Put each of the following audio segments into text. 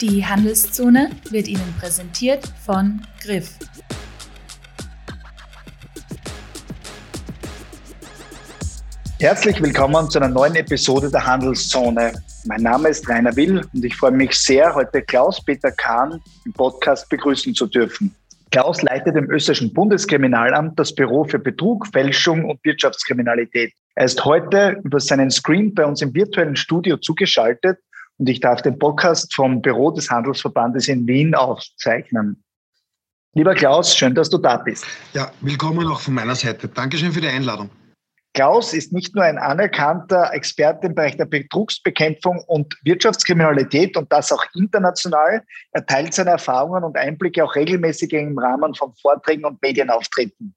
Die Handelszone wird Ihnen präsentiert von Griff. Herzlich willkommen zu einer neuen Episode der Handelszone. Mein Name ist Rainer Will und ich freue mich sehr, heute Klaus-Peter Kahn im Podcast begrüßen zu dürfen. Klaus leitet im österreichischen Bundeskriminalamt das Büro für Betrug, Fälschung und Wirtschaftskriminalität. Er ist heute über seinen Screen bei uns im virtuellen Studio zugeschaltet und ich darf den Podcast vom Büro des Handelsverbandes in Wien aufzeichnen. Lieber Klaus, schön, dass du da bist. Ja, willkommen auch von meiner Seite. Dankeschön für die Einladung. Klaus ist nicht nur ein anerkannter Experte im Bereich der Betrugsbekämpfung und Wirtschaftskriminalität und das auch international. Er teilt seine Erfahrungen und Einblicke auch regelmäßig im Rahmen von Vorträgen und Medienauftritten.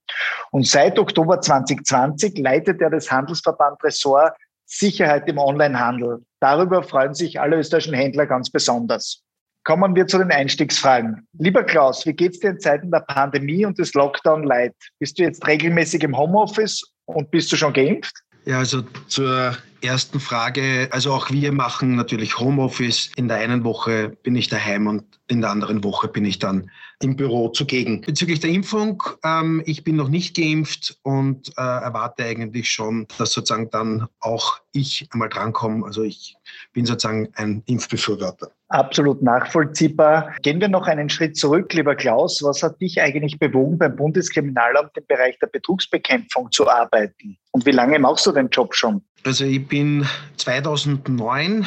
Und seit Oktober 2020 leitet er das Handelsverband Ressort Sicherheit im Onlinehandel. Darüber freuen sich alle österreichischen Händler ganz besonders. Kommen wir zu den Einstiegsfragen. Lieber Klaus, wie geht's dir in Zeiten der Pandemie und des Lockdown Light? Bist du jetzt regelmäßig im Homeoffice und bist du schon geimpft? Ja, also zur ersten Frage. Also auch wir machen natürlich Homeoffice. In der einen Woche bin ich daheim und in der anderen Woche bin ich dann im Büro zugegen. Bezüglich der Impfung, ähm, ich bin noch nicht geimpft und äh, erwarte eigentlich schon, dass sozusagen dann auch ich einmal drankomme. Also ich bin sozusagen ein Impfbefürworter. Absolut nachvollziehbar. Gehen wir noch einen Schritt zurück, lieber Klaus. Was hat dich eigentlich bewogen, beim Bundeskriminalamt im Bereich der Betrugsbekämpfung zu arbeiten? Und wie lange machst du den Job schon? Also ich bin 2009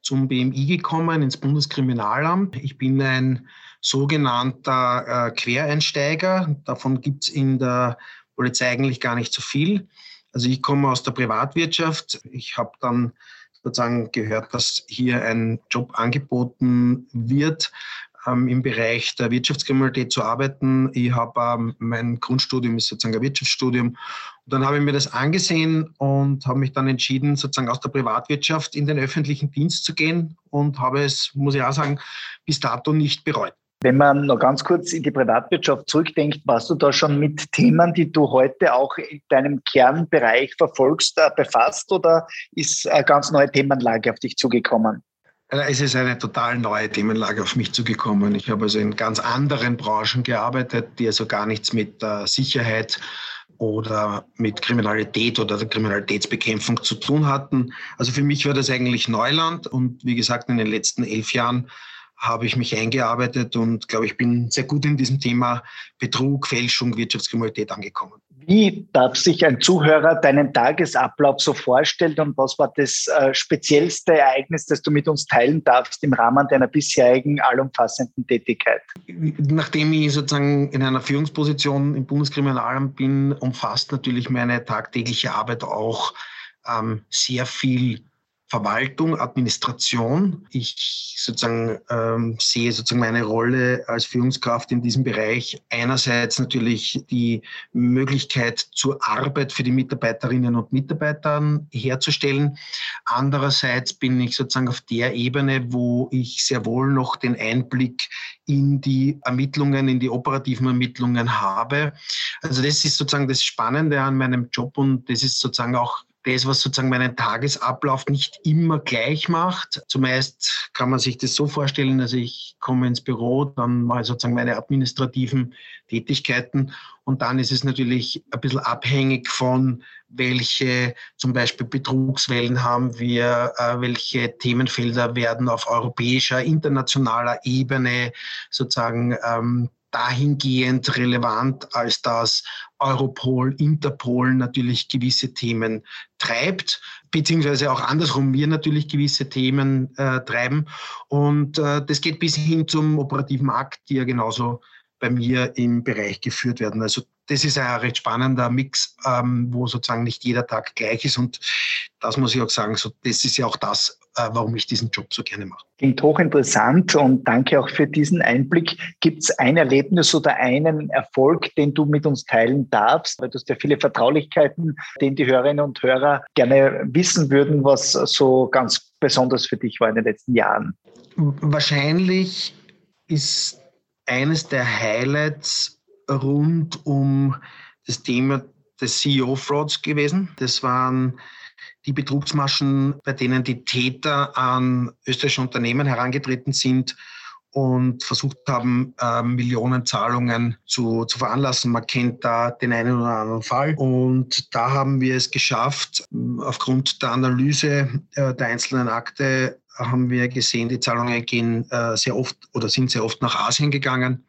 zum BMI gekommen, ins Bundeskriminalamt. Ich bin ein sogenannter äh, Quereinsteiger. Davon gibt es in der Polizei eigentlich gar nicht so viel. Also ich komme aus der Privatwirtschaft. Ich habe dann sozusagen gehört, dass hier ein Job angeboten wird, ähm, im Bereich der Wirtschaftskriminalität zu arbeiten. Ich habe ähm, mein Grundstudium ist sozusagen ein Wirtschaftsstudium. Und dann habe ich mir das angesehen und habe mich dann entschieden, sozusagen aus der Privatwirtschaft in den öffentlichen Dienst zu gehen und habe es, muss ich auch sagen, bis dato nicht bereut. Wenn man noch ganz kurz in die Privatwirtschaft zurückdenkt, warst du da schon mit Themen, die du heute auch in deinem Kernbereich verfolgst, äh, befasst oder ist eine ganz neue Themenlage auf dich zugekommen? Äh, es ist eine total neue Themenlage auf mich zugekommen. Ich habe also in ganz anderen Branchen gearbeitet, die also gar nichts mit Sicherheit oder mit Kriminalität oder der Kriminalitätsbekämpfung zu tun hatten. Also für mich war das eigentlich Neuland und wie gesagt, in den letzten elf Jahren habe ich mich eingearbeitet und glaube, ich bin sehr gut in diesem Thema Betrug, Fälschung, Wirtschaftskriminalität angekommen. Wie darf sich ein Zuhörer deinen Tagesablauf so vorstellen und was war das äh, speziellste Ereignis, das du mit uns teilen darfst im Rahmen deiner bisherigen allumfassenden Tätigkeit? Nachdem ich sozusagen in einer Führungsposition im Bundeskriminalamt bin, umfasst natürlich meine tagtägliche Arbeit auch ähm, sehr viel Verwaltung, Administration. Ich sozusagen ähm, sehe sozusagen meine Rolle als Führungskraft in diesem Bereich einerseits natürlich die Möglichkeit zur Arbeit für die Mitarbeiterinnen und Mitarbeiter herzustellen. Andererseits bin ich sozusagen auf der Ebene, wo ich sehr wohl noch den Einblick in die Ermittlungen, in die operativen Ermittlungen habe. Also das ist sozusagen das Spannende an meinem Job und das ist sozusagen auch das, was sozusagen meinen Tagesablauf nicht immer gleich macht. Zumeist kann man sich das so vorstellen, also ich komme ins Büro, dann mache ich sozusagen meine administrativen Tätigkeiten und dann ist es natürlich ein bisschen abhängig von, welche zum Beispiel Betrugswellen haben wir, äh, welche Themenfelder werden auf europäischer, internationaler Ebene sozusagen ähm, dahingehend relevant, als dass Europol, Interpol natürlich gewisse Themen treibt, beziehungsweise auch andersrum wir natürlich gewisse Themen äh, treiben. Und äh, das geht bis hin zum operativen Akt, die ja genauso bei mir im Bereich geführt werden. Also das ist ein recht spannender Mix, ähm, wo sozusagen nicht jeder Tag gleich ist. Und das muss ich auch sagen, so, das ist ja auch das, äh, warum ich diesen Job so gerne mache. Klingt hochinteressant und danke auch für diesen Einblick. Gibt es ein Erlebnis oder einen Erfolg, den du mit uns teilen darfst? Weil du hast ja viele Vertraulichkeiten, den die Hörerinnen und Hörer gerne wissen würden, was so ganz besonders für dich war in den letzten Jahren. Wahrscheinlich ist eines der Highlights rund um das Thema des CEO-Frauds gewesen. Das waren die Betrugsmaschen, bei denen die Täter an österreichische Unternehmen herangetreten sind und versucht haben, äh, Millionenzahlungen zu, zu veranlassen. Man kennt da den einen oder anderen Fall. Und da haben wir es geschafft, aufgrund der Analyse äh, der einzelnen Akte haben wir gesehen, die Zahlungen gehen äh, sehr oft oder sind sehr oft nach Asien gegangen.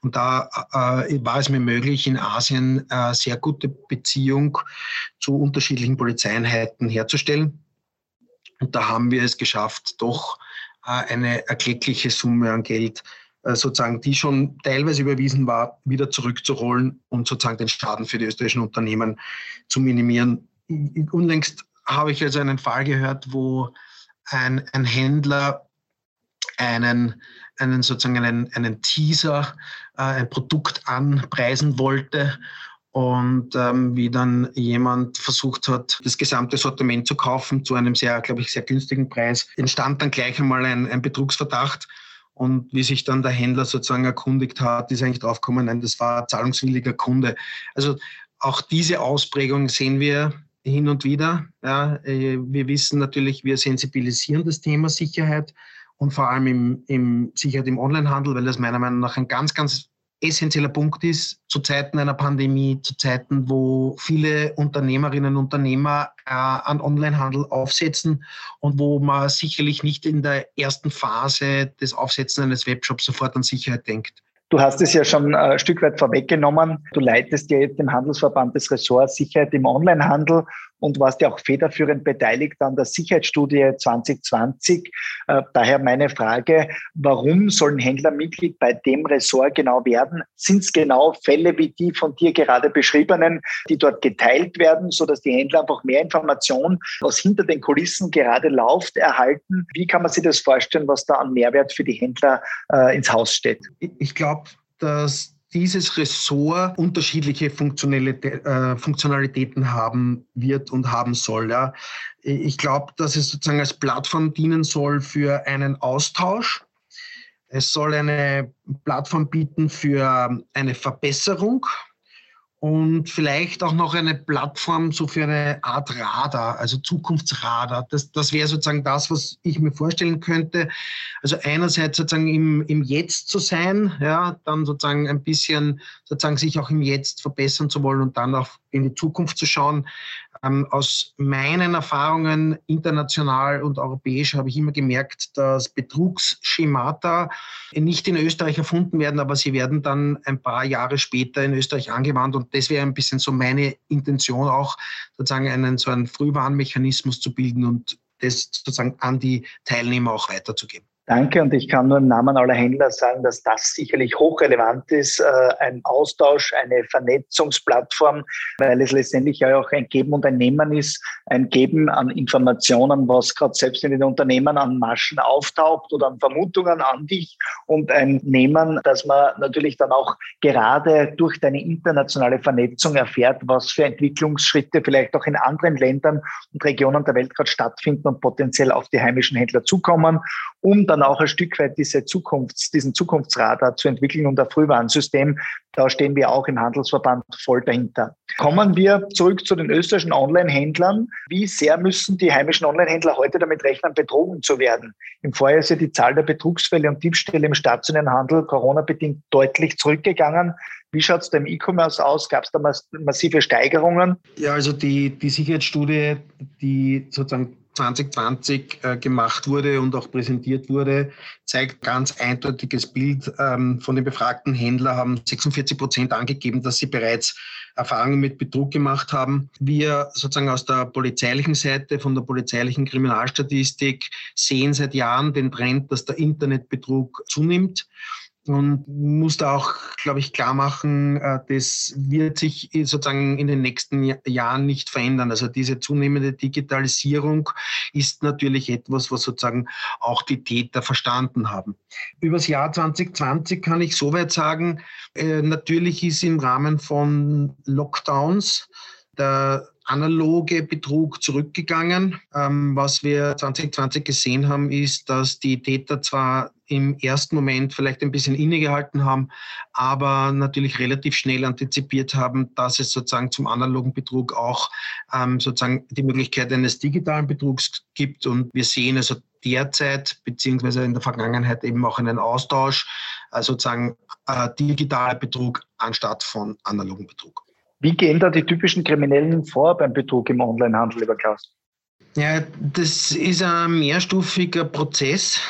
Und da äh, war es mir möglich, in Asien äh, sehr gute Beziehung zu unterschiedlichen Polizeieinheiten herzustellen. Und da haben wir es geschafft, doch eine erkleckliche Summe an Geld äh, sozusagen, die schon teilweise überwiesen war, wieder zurückzuholen und sozusagen den Schaden für die österreichischen Unternehmen zu minimieren. Unlängst habe ich also einen Fall gehört, wo ein, ein Händler einen, einen sozusagen einen, einen Teaser, äh, ein Produkt anpreisen wollte und ähm, wie dann jemand versucht hat, das gesamte Sortiment zu kaufen zu einem sehr, glaube ich, sehr günstigen Preis, entstand dann gleich einmal ein, ein Betrugsverdacht. Und wie sich dann der Händler sozusagen erkundigt hat, ist eigentlich draufgekommen, nein, das war zahlungswilliger Kunde. Also auch diese Ausprägung sehen wir hin und wieder. Ja, äh, wir wissen natürlich, wir sensibilisieren das Thema Sicherheit und vor allem im, im Sicherheit im Onlinehandel, weil das meiner Meinung nach ein ganz, ganz essentieller Punkt ist, zu Zeiten einer Pandemie, zu Zeiten, wo viele Unternehmerinnen und Unternehmer äh, an Onlinehandel aufsetzen und wo man sicherlich nicht in der ersten Phase des Aufsetzens eines Webshops sofort an Sicherheit denkt. Du hast es ja schon ein Stück weit vorweggenommen. Du leitest ja jetzt im Handelsverband des Ressorts Sicherheit im Onlinehandel und warst ja auch federführend beteiligt an der Sicherheitsstudie 2020. Äh, daher meine Frage, warum sollen Händler Mitglied bei dem Ressort genau werden? Sind es genau Fälle wie die von dir gerade beschriebenen, die dort geteilt werden, sodass die Händler einfach mehr Informationen, was hinter den Kulissen gerade läuft, erhalten? Wie kann man sich das vorstellen, was da an Mehrwert für die Händler äh, ins Haus steht? Ich glaube, dass dieses Ressort unterschiedliche äh, Funktionalitäten haben wird und haben soll. Ja. Ich glaube, dass es sozusagen als Plattform dienen soll für einen Austausch. Es soll eine Plattform bieten für eine Verbesserung und vielleicht auch noch eine Plattform so für eine Art Radar, also Zukunftsradar. Das, das wäre sozusagen das, was ich mir vorstellen könnte. Also einerseits sozusagen im, im Jetzt zu sein, ja, dann sozusagen ein bisschen sozusagen sich auch im Jetzt verbessern zu wollen und dann auch in die Zukunft zu schauen. Ähm, aus meinen Erfahrungen international und europäisch habe ich immer gemerkt, dass Betrugsschemata nicht in Österreich erfunden werden, aber sie werden dann ein paar Jahre später in Österreich angewandt. Und das wäre ein bisschen so meine Intention auch, sozusagen einen so einen Frühwarnmechanismus zu bilden und das sozusagen an die Teilnehmer auch weiterzugeben. Danke. Und ich kann nur im Namen aller Händler sagen, dass das sicherlich hochrelevant ist, äh, ein Austausch, eine Vernetzungsplattform, weil es letztendlich ja auch ein Geben und ein Nehmen ist, ein Geben an Informationen, was gerade selbst in den Unternehmen an Maschen auftaucht oder an Vermutungen an dich und ein Nehmen, dass man natürlich dann auch gerade durch deine internationale Vernetzung erfährt, was für Entwicklungsschritte vielleicht auch in anderen Ländern und Regionen der Welt gerade stattfinden und potenziell auf die heimischen Händler zukommen, um dann auch ein Stück weit diese Zukunfts-, diesen Zukunftsradar zu entwickeln und ein Frühwarnsystem. Da stehen wir auch im Handelsverband voll dahinter. Kommen wir zurück zu den österreichischen Online-Händlern. Wie sehr müssen die heimischen Online-Händler heute damit rechnen, betrogen zu werden? Im Vorjahr ist ja die Zahl der Betrugsfälle und Diebstähle im stationären Handel Corona-bedingt deutlich zurückgegangen. Wie schaut es da im E-Commerce aus? Gab es da massive Steigerungen? Ja, also die, die Sicherheitsstudie, die sozusagen 2020 äh, gemacht wurde und auch präsentiert wurde, zeigt ganz eindeutiges Bild. Ähm, von den befragten Händlern haben 46 Prozent angegeben, dass sie bereits Erfahrungen mit Betrug gemacht haben. Wir sozusagen aus der polizeilichen Seite, von der polizeilichen Kriminalstatistik sehen seit Jahren den Trend, dass der Internetbetrug zunimmt und muss da auch, glaube ich, klar machen, äh, das wird sich sozusagen in den nächsten Jahren nicht verändern. Also diese zunehmende Digitalisierung ist natürlich etwas, was sozusagen auch die Täter verstanden haben. Übers Jahr 2020 kann ich soweit sagen, äh, natürlich ist im Rahmen von Lockdowns der analoge Betrug zurückgegangen. Ähm, was wir 2020 gesehen haben, ist, dass die Täter zwar im ersten Moment vielleicht ein bisschen innegehalten haben, aber natürlich relativ schnell antizipiert haben, dass es sozusagen zum analogen Betrug auch ähm, sozusagen die Möglichkeit eines digitalen Betrugs gibt. Und wir sehen also derzeit beziehungsweise in der Vergangenheit eben auch einen Austausch, äh, sozusagen äh, digitaler Betrug anstatt von analogen Betrug. Wie gehen da die typischen Kriminellen vor beim Betrug im Onlinehandel, lieber Klaus? Ja, das ist ein mehrstufiger Prozess.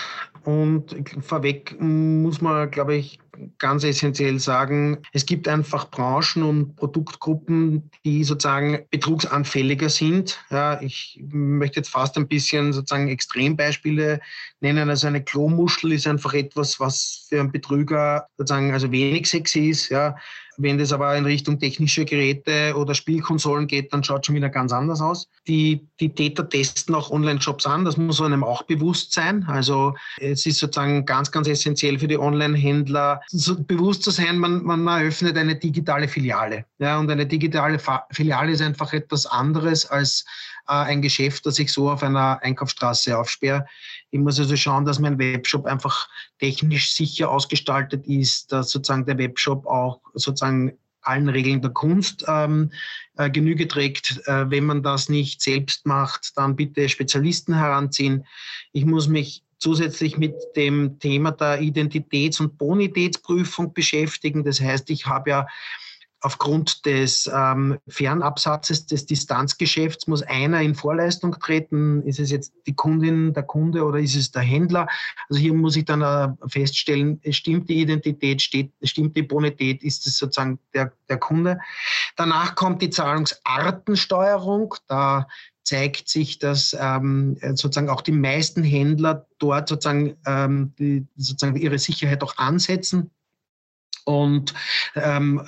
Und vorweg muss man, glaube ich, ganz essentiell sagen, es gibt einfach Branchen und Produktgruppen, die sozusagen betrugsanfälliger sind. Ja, ich möchte jetzt fast ein bisschen sozusagen Extrembeispiele nennen. Also eine Klomuschel ist einfach etwas, was für einen Betrüger sozusagen also wenig sexy ist. Ja. Wenn das aber in Richtung technische Geräte oder Spielkonsolen geht, dann schaut schon wieder ganz anders aus. Die, die Täter testen auch Online-Shops an, das muss einem auch bewusst sein. Also es ist sozusagen ganz, ganz essentiell für die Online-Händler, so bewusst zu sein, man, man eröffnet eine digitale Filiale. Ja, und eine digitale Filiale ist einfach etwas anderes als äh, ein Geschäft, das ich so auf einer Einkaufsstraße aufsperre. Ich muss also schauen, dass mein Webshop einfach technisch sicher ausgestaltet ist, dass sozusagen der Webshop auch sozusagen allen Regeln der Kunst ähm, äh, Genüge trägt. Äh, wenn man das nicht selbst macht, dann bitte Spezialisten heranziehen. Ich muss mich zusätzlich mit dem Thema der Identitäts- und Bonitätsprüfung beschäftigen. Das heißt, ich habe ja aufgrund des ähm, Fernabsatzes des Distanzgeschäfts muss einer in Vorleistung treten. Ist es jetzt die Kundin, der Kunde oder ist es der Händler? Also hier muss ich dann äh, feststellen, stimmt die Identität, steht, stimmt die Bonität, ist es sozusagen der, der Kunde. Danach kommt die Zahlungsartensteuerung. Da zeigt sich, dass ähm, sozusagen auch die meisten Händler dort sozusagen, ähm, die, sozusagen ihre Sicherheit auch ansetzen. Und ähm,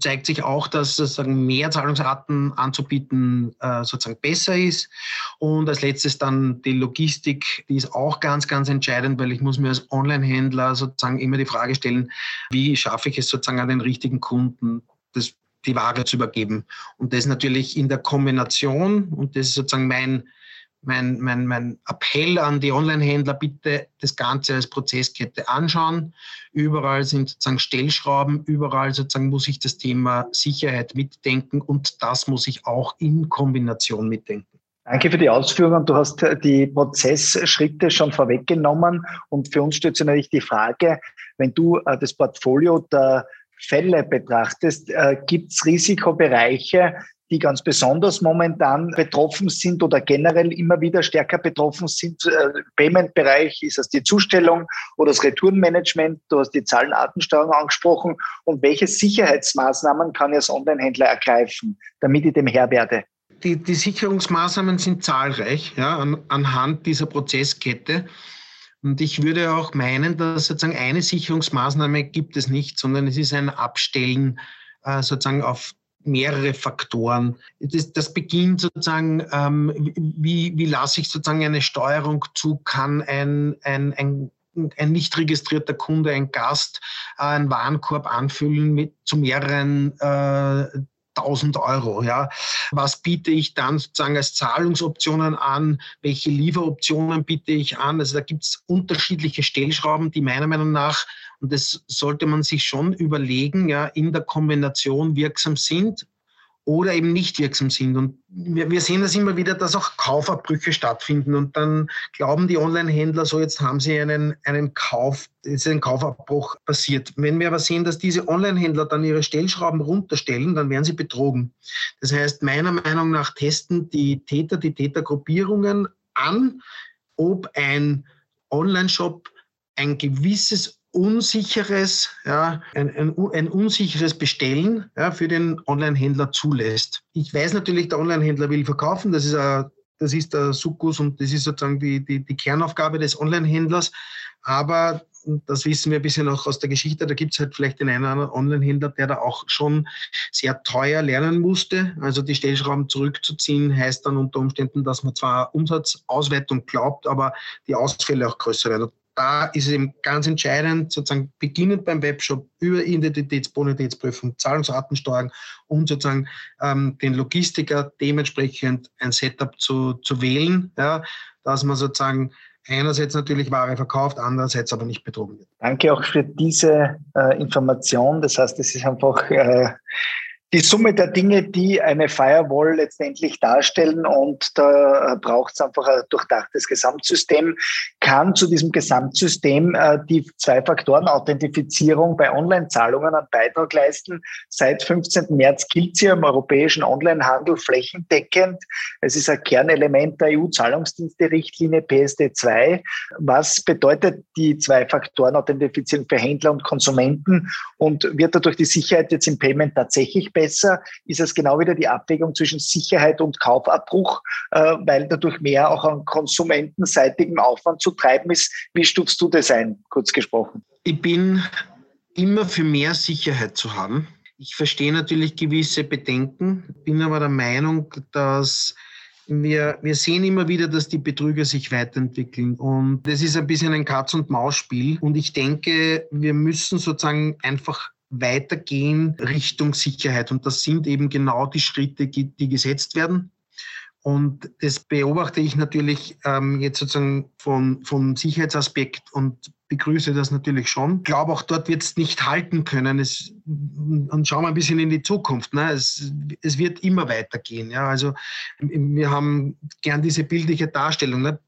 zeigt sich auch, dass sozusagen mehr Zahlungsarten anzubieten äh, sozusagen besser ist. Und als letztes dann die Logistik, die ist auch ganz, ganz entscheidend, weil ich muss mir als Online-Händler sozusagen immer die Frage stellen, wie schaffe ich es sozusagen an den richtigen Kunden, das die Ware zu übergeben. Und das natürlich in der Kombination, und das ist sozusagen mein, mein, mein, mein Appell an die Online-Händler, bitte das Ganze als Prozesskette anschauen. Überall sind sozusagen Stellschrauben, überall sozusagen muss ich das Thema Sicherheit mitdenken und das muss ich auch in Kombination mitdenken. Danke für die Ausführungen. Du hast die Prozessschritte schon vorweggenommen und für uns steht sich natürlich die Frage, wenn du äh, das Portfolio der Fälle betrachtest, äh, gibt es Risikobereiche, die ganz besonders momentan betroffen sind oder generell immer wieder stärker betroffen sind. Äh, Payment-Bereich ist das die Zustellung oder das Retourenmanagement. Du hast die Zahlenartensteuerung angesprochen. Und welche Sicherheitsmaßnahmen kann als Online-Händler ergreifen, damit ich dem Herr werde? Die, die Sicherungsmaßnahmen sind zahlreich ja, an, anhand dieser Prozesskette. Und ich würde auch meinen, dass sozusagen eine Sicherungsmaßnahme gibt es nicht, sondern es ist ein Abstellen äh, sozusagen auf mehrere Faktoren. Das, das beginnt sozusagen, ähm, wie, wie lasse ich sozusagen eine Steuerung zu, kann ein, ein, ein ein nicht registrierter Kunde, ein Gast, äh, einen Warenkorb anfüllen mit zu mehreren äh, 1000 Euro. Ja. Was biete ich dann sozusagen als Zahlungsoptionen an? Welche Lieferoptionen biete ich an? Also da gibt es unterschiedliche Stellschrauben, die meiner Meinung nach, und das sollte man sich schon überlegen, ja, in der Kombination wirksam sind oder eben nicht wirksam sind. Und wir, wir, sehen das immer wieder, dass auch Kaufabbrüche stattfinden. Und dann glauben die Online-Händler, so jetzt haben sie einen, einen Kauf, ist ein Kaufabbruch passiert. Wenn wir aber sehen, dass diese Online-Händler dann ihre Stellschrauben runterstellen, dann werden sie betrogen. Das heißt, meiner Meinung nach testen die Täter, die Tätergruppierungen an, ob ein Online-Shop ein gewisses unsicheres, ja, ein, ein, ein unsicheres Bestellen ja, für den Online-Händler zulässt. Ich weiß natürlich, der Online-Händler will verkaufen, das ist, a, das ist der Sukkus und das ist sozusagen die, die, die Kernaufgabe des Online-Händlers. Aber das wissen wir ein bisschen auch aus der Geschichte, da gibt es halt vielleicht den einen oder anderen Online-Händler, der da auch schon sehr teuer lernen musste. Also die Stellschrauben zurückzuziehen, heißt dann unter Umständen, dass man zwar Umsatzausweitung glaubt, aber die Ausfälle auch größer werden da ist es eben ganz entscheidend, sozusagen beginnend beim Webshop über Identitätsbonitätsprüfung, Zahlungsartensteuerung und sozusagen ähm, den Logistiker dementsprechend ein Setup zu, zu wählen, ja, dass man sozusagen einerseits natürlich Ware verkauft, andererseits aber nicht betrogen wird. Danke auch für diese äh, Information. Das heißt, es ist einfach äh, die Summe der Dinge, die eine Firewall letztendlich darstellen und da braucht es einfach ein durchdachtes Gesamtsystem, kann zu diesem Gesamtsystem äh, die Zwei-Faktoren-Authentifizierung bei Online-Zahlungen einen Beitrag leisten. Seit 15. März gilt sie im europäischen Online-Handel flächendeckend. Es ist ein Kernelement der EU-Zahlungsdienste-Richtlinie PSD2. Was bedeutet die Zwei-Faktoren-Authentifizierung für Händler und Konsumenten und wird dadurch die Sicherheit jetzt im Payment tatsächlich besser? Ist es genau wieder die Abwägung zwischen Sicherheit und Kaufabbruch, äh, weil dadurch mehr auch an konsumentenseitigem Aufwand zu treiben ist? Wie stufst du das ein, kurz gesprochen? Ich bin immer für mehr Sicherheit zu haben. Ich verstehe natürlich gewisse Bedenken, bin aber der Meinung, dass wir, wir sehen immer wieder, dass die Betrüger sich weiterentwickeln. Und das ist ein bisschen ein Katz-und-Maus-Spiel. Und ich denke, wir müssen sozusagen einfach weitergehen Richtung Sicherheit. Und das sind eben genau die Schritte, die gesetzt werden. Und das beobachte ich natürlich ähm, jetzt sozusagen von, vom Sicherheitsaspekt und begrüße das natürlich schon. Ich glaube, auch dort wird es nicht halten können. Es, und schauen wir ein bisschen in die Zukunft. Ne? Es, es wird immer weitergehen. Ja? Also wir haben gern diese bildliche Darstellung. Ne?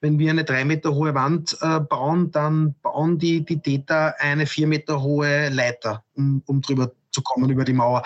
Wenn wir eine drei Meter hohe Wand äh, bauen, dann bauen die, die Täter eine vier Meter hohe Leiter, um, um drüber zu kommen über die Mauer.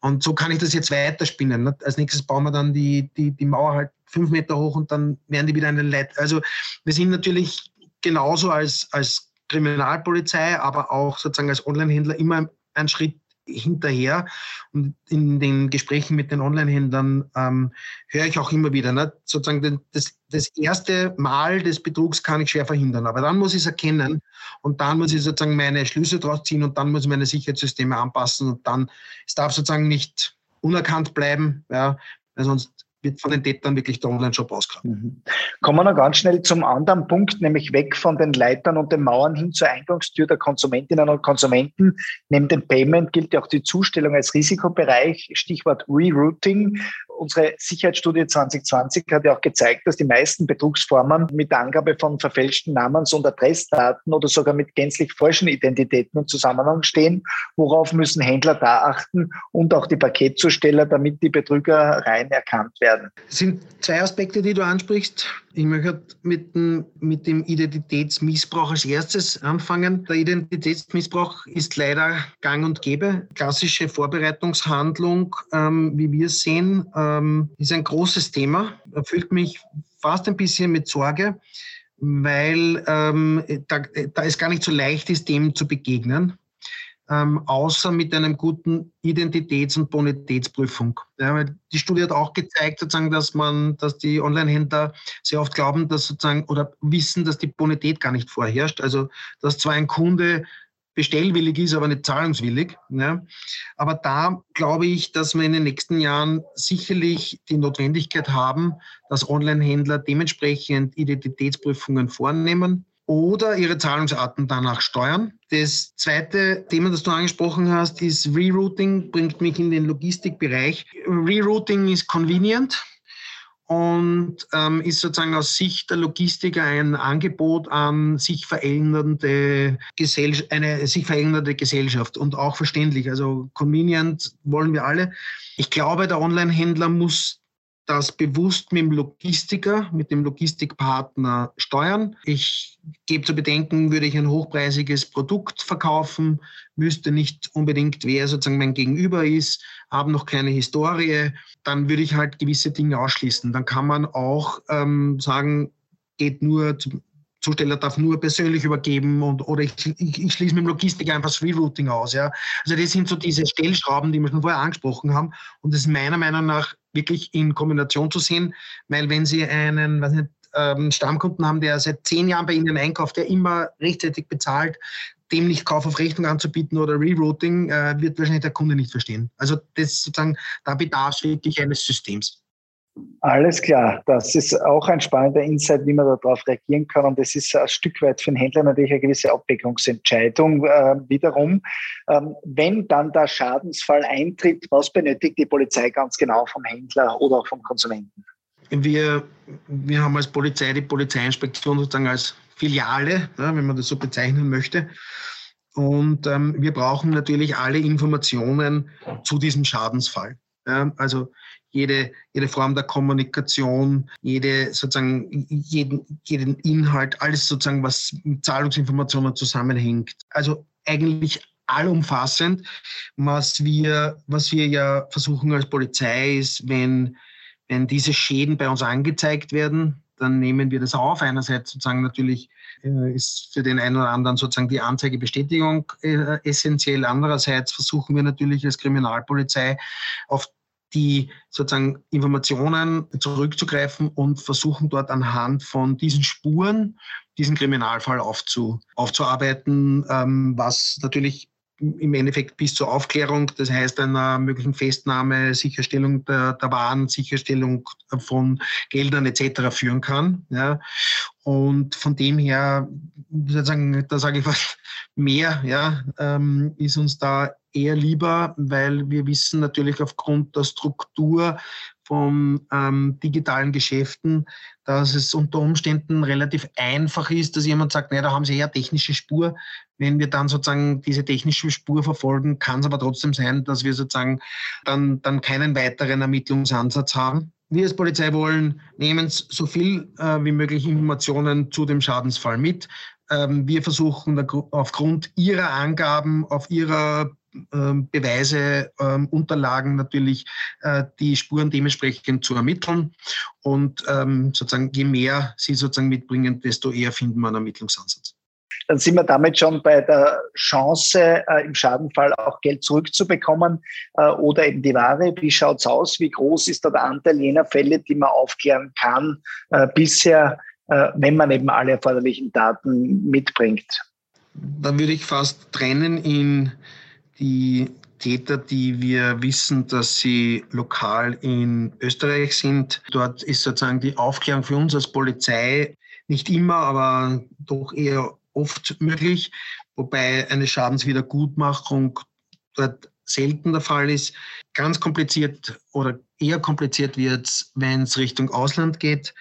Und so kann ich das jetzt weiterspinnen. Ne? Als nächstes bauen wir dann die, die, die Mauer halt fünf Meter hoch und dann werden die wieder eine Leiter. Also wir sind natürlich genauso als, als Kriminalpolizei, aber auch sozusagen als Onlinehändler immer einen Schritt hinterher. Und in den Gesprächen mit den Online-Händlern ähm, höre ich auch immer wieder, ne, sozusagen das, das erste Mal des Betrugs kann ich schwer verhindern, aber dann muss ich es erkennen und dann muss ich sozusagen meine Schlüsse draus ziehen und dann muss ich meine Sicherheitssysteme anpassen und dann, es darf sozusagen nicht unerkannt bleiben, ja, weil sonst wird von den Tätern wirklich der Online-Shop ausgraben. Mhm. Kommen wir noch ganz schnell zum anderen Punkt, nämlich weg von den Leitern und den Mauern hin zur Eingangstür der Konsumentinnen und Konsumenten. Neben dem Payment gilt ja auch die Zustellung als Risikobereich, Stichwort Rerouting unsere Sicherheitsstudie 2020 hat ja auch gezeigt, dass die meisten Betrugsformen mit Angabe von verfälschten Namens- und Adressdaten oder sogar mit gänzlich falschen Identitäten im Zusammenhang stehen. Worauf müssen Händler da achten und auch die Paketzusteller, damit die Betrügereien erkannt werden? Es sind zwei Aspekte, die du ansprichst. Ich möchte mit dem, mit dem Identitätsmissbrauch als erstes anfangen. Der Identitätsmissbrauch ist leider gang und gäbe. Klassische Vorbereitungshandlung, ähm, wie wir sehen, ähm, ist ein großes Thema. Erfüllt mich fast ein bisschen mit Sorge, weil ähm, da, da es gar nicht so leicht ist, dem zu begegnen ähm, außer mit einem guten Identitäts- und Bonitätsprüfung. Ja, weil die Studie hat auch gezeigt, sozusagen, dass man, dass die Online-Händler sehr oft glauben, dass sozusagen oder wissen, dass die Bonität gar nicht vorherrscht. Also dass zwar ein Kunde bestellwillig ist, aber nicht zahlungswillig. Ja. Aber da glaube ich, dass wir in den nächsten Jahren sicherlich die Notwendigkeit haben, dass Online-Händler dementsprechend Identitätsprüfungen vornehmen oder ihre Zahlungsarten danach steuern. Das zweite Thema, das du angesprochen hast, ist Rerouting, bringt mich in den Logistikbereich. Rerouting ist convenient und ähm, ist sozusagen aus Sicht der Logistiker ein Angebot an sich verändernde Gesell eine sich verändernde Gesellschaft und auch verständlich. Also convenient wollen wir alle. Ich glaube, der Online-Händler muss das bewusst mit dem Logistiker, mit dem Logistikpartner steuern. Ich gebe zu bedenken, würde ich ein hochpreisiges Produkt verkaufen, wüsste nicht unbedingt, wer sozusagen mein Gegenüber ist, habe noch keine Historie, dann würde ich halt gewisse Dinge ausschließen. Dann kann man auch ähm, sagen, geht nur Zusteller darf nur persönlich übergeben und oder ich, ich, ich schließe mit dem Logistiker einfach das Rerouting aus. Ja. Also das sind so diese Stellschrauben, die wir schon vorher angesprochen haben. Und das ist meiner Meinung nach wirklich in Kombination zu sehen, weil wenn Sie einen weiß nicht, ähm, Stammkunden haben, der seit zehn Jahren bei Ihnen einkauft, der immer rechtzeitig bezahlt, dem nicht Kauf auf Rechnung anzubieten oder Rerouting, äh, wird wahrscheinlich der Kunde nicht verstehen. Also das sozusagen, da bedarf es wirklich eines Systems. Alles klar, das ist auch ein spannender Insight, wie man darauf reagieren kann. Und das ist ein Stück weit für den Händler natürlich eine gewisse Abwägungsentscheidung äh, wiederum. Ähm, wenn dann der Schadensfall eintritt, was benötigt die Polizei ganz genau vom Händler oder auch vom Konsumenten? wir, wir haben als Polizei die Polizeiinspektion sozusagen als Filiale, ja, wenn man das so bezeichnen möchte. Und ähm, wir brauchen natürlich alle Informationen zu diesem Schadensfall. Ja, also jede, jede Form der Kommunikation, jede sozusagen, jeden, jeden Inhalt, alles sozusagen, was mit Zahlungsinformationen zusammenhängt. Also eigentlich allumfassend. Was wir, was wir ja versuchen als Polizei ist, wenn, wenn diese Schäden bei uns angezeigt werden, dann nehmen wir das auf. Einerseits sozusagen natürlich äh, ist für den einen oder anderen sozusagen die Anzeigebestätigung äh, essentiell. Andererseits versuchen wir natürlich als Kriminalpolizei auf die sozusagen Informationen zurückzugreifen und versuchen dort anhand von diesen Spuren diesen Kriminalfall aufzu, aufzuarbeiten, ähm, was natürlich im Endeffekt bis zur Aufklärung, das heißt einer möglichen Festnahme, Sicherstellung der, der Waren, Sicherstellung von Geldern etc. führen kann. Ja. Und von dem her, sozusagen, da sage ich was mehr, ja, ähm, ist uns da eher lieber, weil wir wissen natürlich aufgrund der Struktur von ähm, digitalen Geschäften, dass es unter Umständen relativ einfach ist, dass jemand sagt, naja, da haben Sie eher technische Spur. Wenn wir dann sozusagen diese technische Spur verfolgen, kann es aber trotzdem sein, dass wir sozusagen dann, dann keinen weiteren Ermittlungsansatz haben. Wir als Polizei wollen, nehmen so viel äh, wie möglich Informationen zu dem Schadensfall mit. Ähm, wir versuchen aufgrund Ihrer Angaben, auf Ihrer Beweise, ähm, Unterlagen natürlich äh, die Spuren dementsprechend zu ermitteln. Und ähm, sozusagen je mehr sie sozusagen mitbringen, desto eher finden wir einen Ermittlungsansatz. Dann sind wir damit schon bei der Chance, äh, im Schadenfall auch Geld zurückzubekommen äh, oder eben die Ware. Wie schaut es aus? Wie groß ist da der Anteil jener Fälle, die man aufklären kann bisher, wenn man eben alle erforderlichen Daten mitbringt? Da würde ich fast trennen in die Täter, die wir wissen, dass sie lokal in Österreich sind. Dort ist sozusagen die Aufklärung für uns als Polizei nicht immer, aber doch eher oft möglich, wobei eine Schadenswiedergutmachung dort selten der Fall ist. Ganz kompliziert oder eher kompliziert wird es, wenn es Richtung Ausland geht.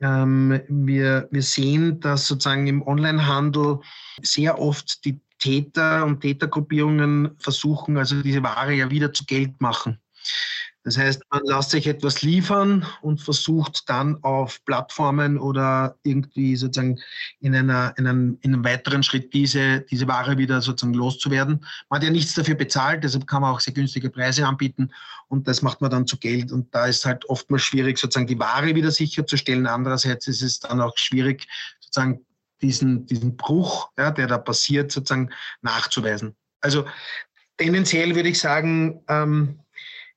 Ähm, wir, wir sehen, dass sozusagen im Onlinehandel sehr oft die Täter und Tätergruppierungen versuchen also diese Ware ja wieder zu Geld machen. Das heißt, man lässt sich etwas liefern und versucht dann auf Plattformen oder irgendwie sozusagen in, einer, in, einem, in einem weiteren Schritt diese, diese Ware wieder sozusagen loszuwerden. Man hat ja nichts dafür bezahlt, deshalb kann man auch sehr günstige Preise anbieten und das macht man dann zu Geld. Und da ist halt oftmals schwierig, sozusagen die Ware wieder sicherzustellen. Andererseits ist es dann auch schwierig, sozusagen diesen, diesen Bruch, ja, der da passiert, sozusagen nachzuweisen. Also tendenziell würde ich sagen, ähm,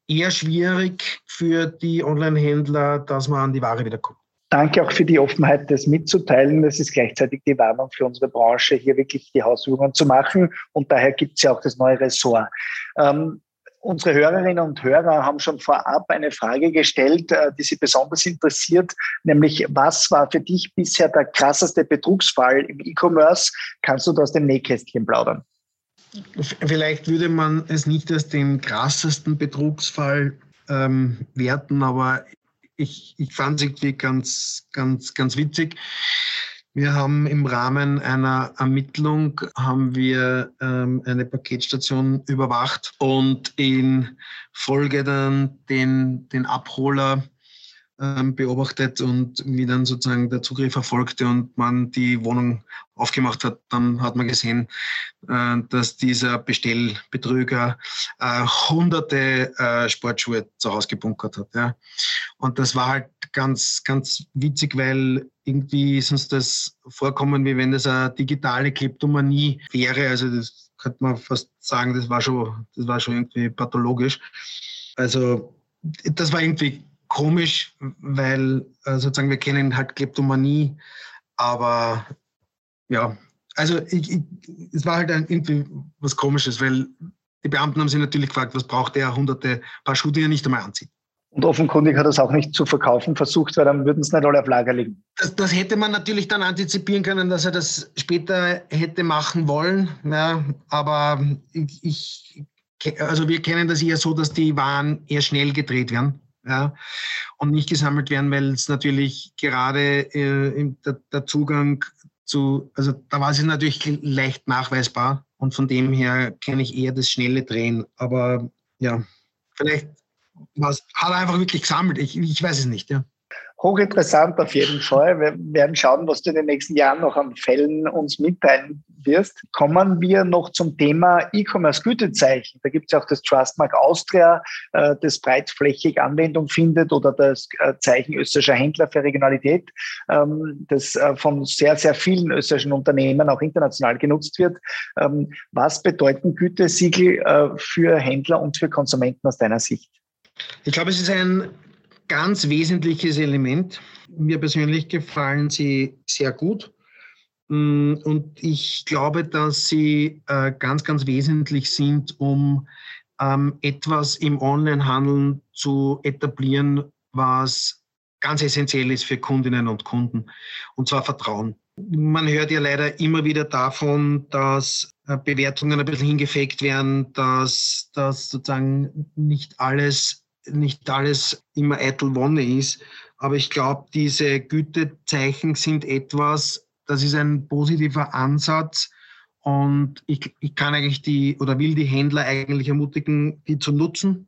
eher schwierig für die Online-Händler, dass man an die Ware wieder kommt. Danke auch für die Offenheit, das mitzuteilen. Das ist gleichzeitig die Warnung für unsere Branche, hier wirklich die Hausübungen zu machen. Und daher gibt es ja auch das neue Ressort. Ähm, Unsere Hörerinnen und Hörer haben schon vorab eine Frage gestellt, äh, die sie besonders interessiert, nämlich was war für dich bisher der krasseste Betrugsfall im E-Commerce? Kannst du da aus dem Nähkästchen plaudern? Vielleicht würde man es nicht als den krassesten Betrugsfall ähm, werten, aber ich, ich fand es irgendwie ganz, ganz, ganz witzig. Wir haben im Rahmen einer Ermittlung haben wir ähm, eine Paketstation überwacht und in Folge dann den, den Abholer ähm, beobachtet und wie dann sozusagen der Zugriff erfolgte und man die Wohnung aufgemacht hat, dann hat man gesehen, äh, dass dieser Bestellbetrüger äh, hunderte äh, Sportschuhe zu Hause gebunkert hat. Ja. Und das war halt ganz, ganz witzig, weil irgendwie ist uns das vorkommen, wie wenn das eine digitale Kleptomanie wäre. Also das könnte man fast sagen, das war schon, das war schon irgendwie pathologisch. Also das war irgendwie komisch, weil äh, sozusagen wir kennen halt Kleptomanie, aber ja, also ich, ich, es war halt irgendwie was Komisches, weil die Beamten haben sich natürlich gefragt, was braucht er, hunderte Paar Schuhe, die er nicht einmal anzieht. Und offenkundig hat er es auch nicht zu verkaufen versucht, weil dann würden es nicht alle auf Lager liegen. Das, das, hätte man natürlich dann antizipieren können, dass er das später hätte machen wollen. Ja, aber ich, also wir kennen das eher so, dass die Waren eher schnell gedreht werden. Ja, und nicht gesammelt werden, weil es natürlich gerade äh, der, der, Zugang zu, also da war es natürlich leicht nachweisbar und von dem her kenne ich eher das schnelle Drehen. Aber ja, vielleicht hat er einfach wirklich gesammelt. Ich, ich weiß es nicht, ja hochinteressant auf jeden Fall. Wir werden schauen, was du in den nächsten Jahren noch an Fällen uns mitteilen wirst. Kommen wir noch zum Thema E-Commerce-Gütezeichen. Da gibt es auch das Trustmark Austria, äh, das breitflächig Anwendung findet oder das äh, Zeichen österreichischer Händler für Regionalität, ähm, das äh, von sehr, sehr vielen österreichischen Unternehmen auch international genutzt wird. Ähm, was bedeuten Gütesiegel für Händler und für Konsumenten aus deiner Sicht? Ich glaube, es ist ein ganz wesentliches Element. Mir persönlich gefallen sie sehr gut. Mm, und ich glaube, dass sie äh, ganz, ganz wesentlich sind, um ähm, etwas im Onlinehandel zu etablieren, was ganz essentiell ist für Kundinnen und Kunden, und zwar Vertrauen. Man hört ja leider immer wieder davon, dass äh, Bewertungen ein bisschen hingefegt werden, dass, dass sozusagen nicht alles nicht alles immer eitel Wonne ist. Aber ich glaube, diese Gütezeichen sind etwas, das ist ein positiver Ansatz. Und ich, ich kann eigentlich die oder will die Händler eigentlich ermutigen, die zu nutzen.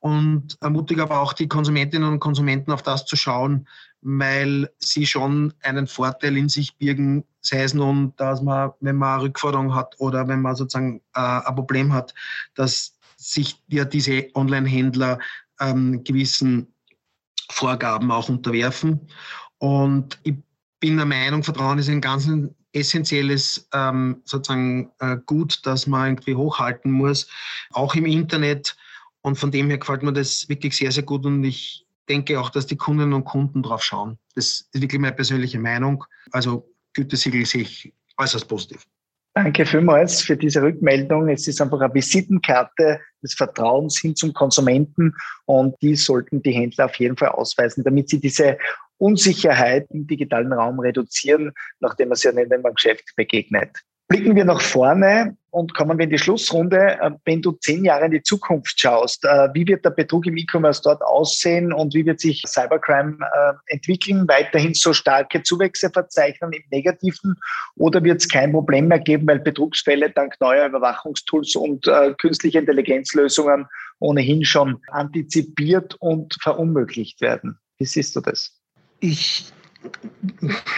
Und ermutige aber auch die Konsumentinnen und Konsumenten auf das zu schauen, weil sie schon einen Vorteil in sich birgen, sei es nun, dass man, wenn man eine Rückforderung hat oder wenn man sozusagen äh, ein Problem hat, dass sich ja diese Online-Händler ähm, gewissen Vorgaben auch unterwerfen. Und ich bin der Meinung, Vertrauen ist ein ganz essentielles ähm, sozusagen äh, Gut, das man irgendwie hochhalten muss, auch im Internet. Und von dem her gefällt mir das wirklich sehr, sehr gut. Und ich denke auch, dass die Kundinnen und Kunden drauf schauen. Das ist wirklich meine persönliche Meinung. Also Gütesiegel sehe ich äußerst positiv. Danke vielmals für diese Rückmeldung. Es ist einfach eine Visitenkarte des Vertrauens hin zum Konsumenten und die sollten die Händler auf jeden Fall ausweisen, damit sie diese Unsicherheit im digitalen Raum reduzieren, nachdem man sie ja nicht beim Geschäft begegnet. Blicken wir nach vorne und kommen wir in die Schlussrunde. Äh, wenn du zehn Jahre in die Zukunft schaust, äh, wie wird der Betrug im E-Commerce dort aussehen und wie wird sich Cybercrime äh, entwickeln? Weiterhin so starke Zuwächse verzeichnen im Negativen oder wird es kein Problem mehr geben, weil Betrugsfälle dank neuer Überwachungstools und künstlicher Intelligenzlösungen ohnehin schon antizipiert und verunmöglicht werden? Wie siehst du das? Ich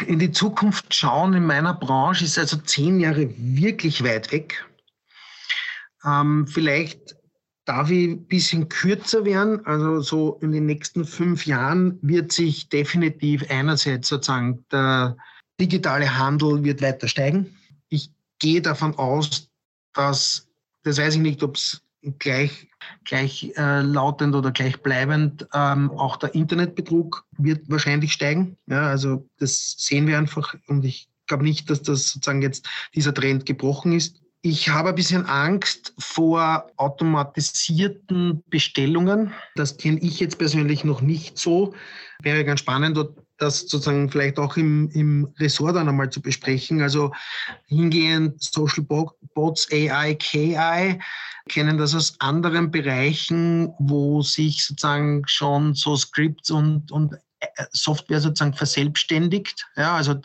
in die Zukunft schauen in meiner Branche ist also zehn Jahre wirklich weit weg. Ähm, vielleicht darf ich ein bisschen kürzer werden. Also so in den nächsten fünf Jahren wird sich definitiv einerseits sozusagen der digitale Handel wird weiter steigen. Ich gehe davon aus, dass, das weiß ich nicht, ob es gleich, gleichlautend äh, oder gleichbleibend. Ähm, auch der Internetbetrug wird wahrscheinlich steigen. Ja, also das sehen wir einfach und ich glaube nicht, dass das sozusagen jetzt dieser Trend gebrochen ist. Ich habe ein bisschen Angst vor automatisierten Bestellungen. Das kenne ich jetzt persönlich noch nicht so. Wäre ganz spannend, das sozusagen vielleicht auch im, im Ressort dann einmal zu besprechen. Also hingehend Social Bots, AI, KI, kennen das aus anderen Bereichen, wo sich sozusagen schon so Scripts und, und äh, Software sozusagen verselbstständigt. Ja, also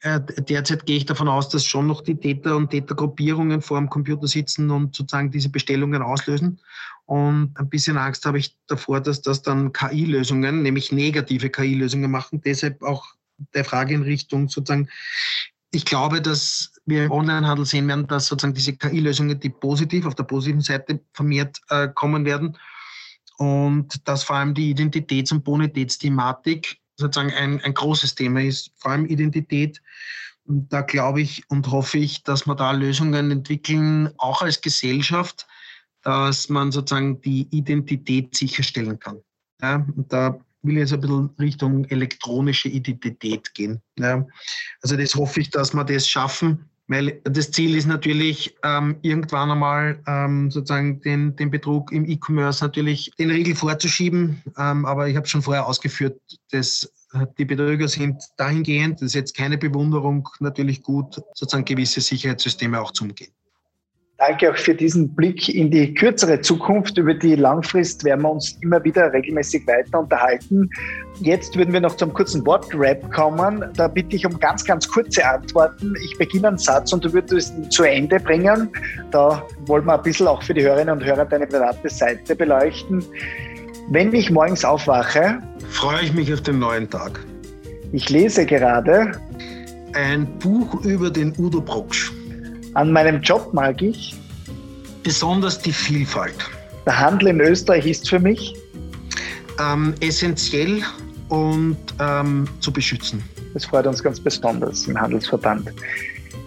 äh, derzeit gehe ich davon aus, dass schon noch die Täter und Tätergruppierungen vor dem Computer sitzen und sozusagen diese Bestellungen auslösen. Und ein bisschen Angst habe ich davor, dass das dann KI-Lösungen, nämlich negative KI-Lösungen machen. Deshalb auch der Frage in Richtung sozusagen, ich glaube, dass wir im Onlinehandel sehen werden, dass sozusagen diese KI-Lösungen, die positiv auf der positiven Seite vermehrt äh, kommen werden und dass vor allem die Identitäts- und Bonitätsthematik sozusagen ein, ein großes Thema ist, vor allem Identität. Und da glaube ich und hoffe ich, dass wir da Lösungen entwickeln, auch als Gesellschaft, dass man sozusagen die Identität sicherstellen kann. Ja, und da will jetzt ein bisschen Richtung elektronische Identität gehen. Ja. Also das hoffe ich, dass wir das schaffen, weil das Ziel ist natürlich, ähm, irgendwann einmal ähm, sozusagen den, den Betrug im E-Commerce natürlich den Riegel vorzuschieben. Ähm, aber ich habe schon vorher ausgeführt, dass die Betrüger sind dahingehend, das ist jetzt keine Bewunderung, natürlich gut, sozusagen gewisse Sicherheitssysteme auch zu umgehen. Danke auch für diesen Blick in die kürzere Zukunft. Über die Langfrist werden wir uns immer wieder regelmäßig weiter unterhalten. Jetzt würden wir noch zum kurzen Wortrap kommen. Da bitte ich um ganz, ganz kurze Antworten. Ich beginne einen Satz und du würdest ihn zu Ende bringen. Da wollen wir ein bisschen auch für die Hörerinnen und Hörer deine private Seite beleuchten. Wenn ich morgens aufwache, freue ich mich auf den neuen Tag. Ich lese gerade ein Buch über den Udo Brocksch. An meinem Job mag ich besonders die Vielfalt. Der Handel in Österreich ist für mich ähm, essentiell und ähm, zu beschützen. Das freut uns ganz besonders im Handelsverband.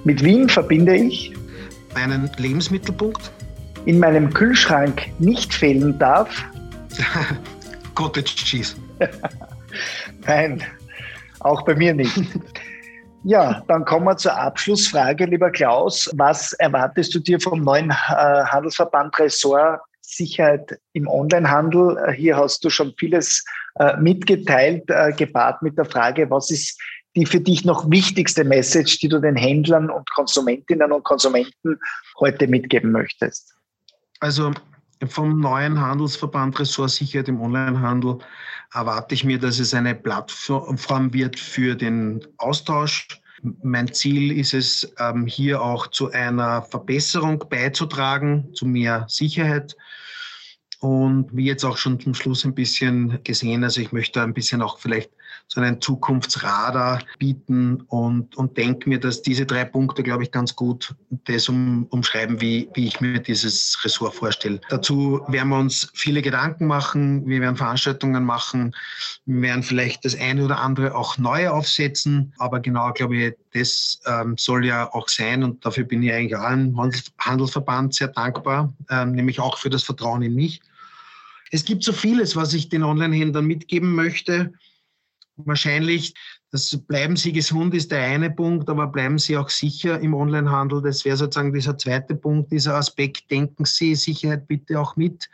Mit Wien verbinde ich einen Lebensmittelpunkt. In meinem Kühlschrank nicht fehlen darf Cottage Cheese. Nein, auch bei mir nicht. Ja, dann kommen wir zur Abschlussfrage, lieber Klaus. Was erwartest du dir vom neuen äh, Handelsverband Ressort Sicherheit im Onlinehandel? Äh, hier hast du schon vieles äh, mitgeteilt, gepaart mit der Frage, was ist die für dich noch wichtigste Message, die du den Händlern und Konsumentinnen und Konsumenten heute mitgeben möchtest? Also vom neuen Handelsverband Ressort Sicherheit im Onlinehandel erwarte ich mir, dass es eine Plattform wird für den Austausch. Mein Ziel ist es, ähm, hier auch zu einer Verbesserung beizutragen, zu mehr Sicherheit und wie jetzt auch schon zum Schluss ein bisschen gesehen, also ich möchte ein bisschen auch vielleicht so einen Zukunftsradar bieten und, und denke mir, dass diese drei Punkte, glaube ich, ganz gut das um, umschreiben, wie, wie ich mir dieses Ressort vorstelle. Dazu werden wir uns viele Gedanken machen, wir werden Veranstaltungen machen, wir werden vielleicht das eine oder andere auch neu aufsetzen, aber genau, glaube ich, das ähm, soll ja auch sein und dafür bin ich eigentlich allen Handelsverband sehr dankbar, ähm, nämlich auch für das Vertrauen in mich. Es gibt so vieles, was ich den Online-Händlern mitgeben möchte. Wahrscheinlich, das bleiben Sie gesund ist der eine Punkt, aber bleiben Sie auch sicher im Onlinehandel. Das wäre sozusagen dieser zweite Punkt, dieser Aspekt. Denken Sie Sicherheit bitte auch mit.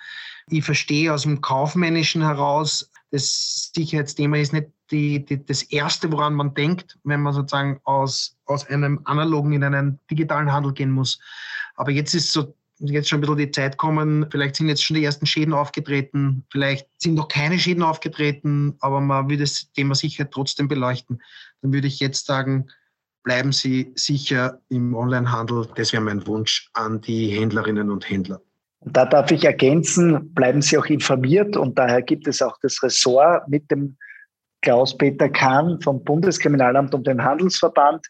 Ich verstehe aus dem Kaufmännischen heraus, das Sicherheitsthema ist nicht die, die, das Erste, woran man denkt, wenn man sozusagen aus, aus einem analogen in einen digitalen Handel gehen muss. Aber jetzt ist so jetzt schon ein bisschen die Zeit kommen, vielleicht sind jetzt schon die ersten Schäden aufgetreten, vielleicht sind noch keine Schäden aufgetreten, aber man will das Thema sicher trotzdem beleuchten. Dann würde ich jetzt sagen, bleiben Sie sicher im Onlinehandel. Das wäre mein Wunsch an die Händlerinnen und Händler. Da darf ich ergänzen, bleiben Sie auch informiert und daher gibt es auch das Ressort mit dem Klaus-Peter Kahn vom Bundeskriminalamt und dem Handelsverband,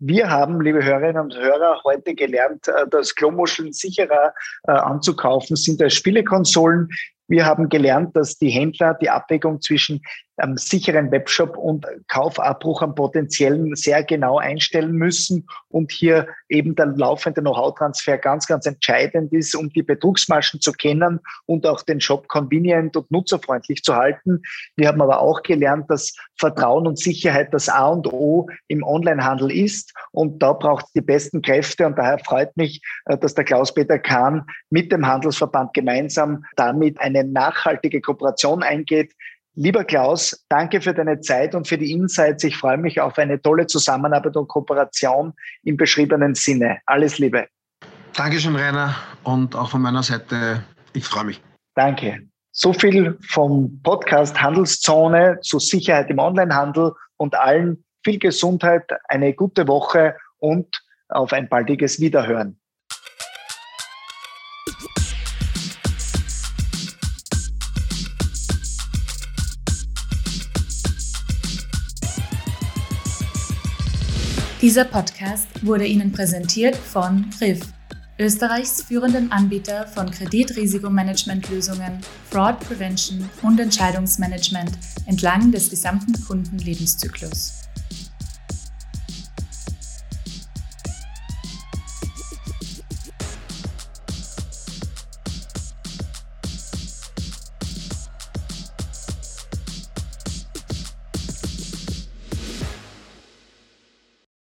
wir haben, liebe Hörerinnen und Hörer, heute gelernt, äh, dass Klomuscheln sicherer äh, anzukaufen sind als Spielekonsolen. Wir haben gelernt, dass die Händler die Abwägung zwischen ähm, sicheren Webshop und Kaufabbruch am potenziellen sehr genau einstellen müssen und hier eben der laufende Know-how-Transfer ganz, ganz entscheidend ist, um die Betrugsmaschen zu kennen und auch den Shop convenient und nutzerfreundlich zu halten. Wir haben aber auch gelernt, dass Vertrauen und Sicherheit das A und O im Onlinehandel ist und da braucht es die besten Kräfte und daher freut mich, äh, dass der Klaus-Peter Kahn mit dem Handelsverband gemeinsam damit eine nachhaltige Kooperation eingeht, Lieber Klaus, danke für deine Zeit und für die Insights. Ich freue mich auf eine tolle Zusammenarbeit und Kooperation im beschriebenen Sinne. Alles Liebe. Dankeschön, Rainer. Und auch von meiner Seite, ich freue mich. Danke. So viel vom Podcast Handelszone zur Sicherheit im Onlinehandel und allen viel Gesundheit, eine gute Woche und auf ein baldiges Wiederhören. Dieser Podcast wurde Ihnen präsentiert von RIF, Österreichs führenden Anbieter von Kreditrisikomanagement-Lösungen, Fraud Prevention und Entscheidungsmanagement entlang des gesamten Kundenlebenszyklus.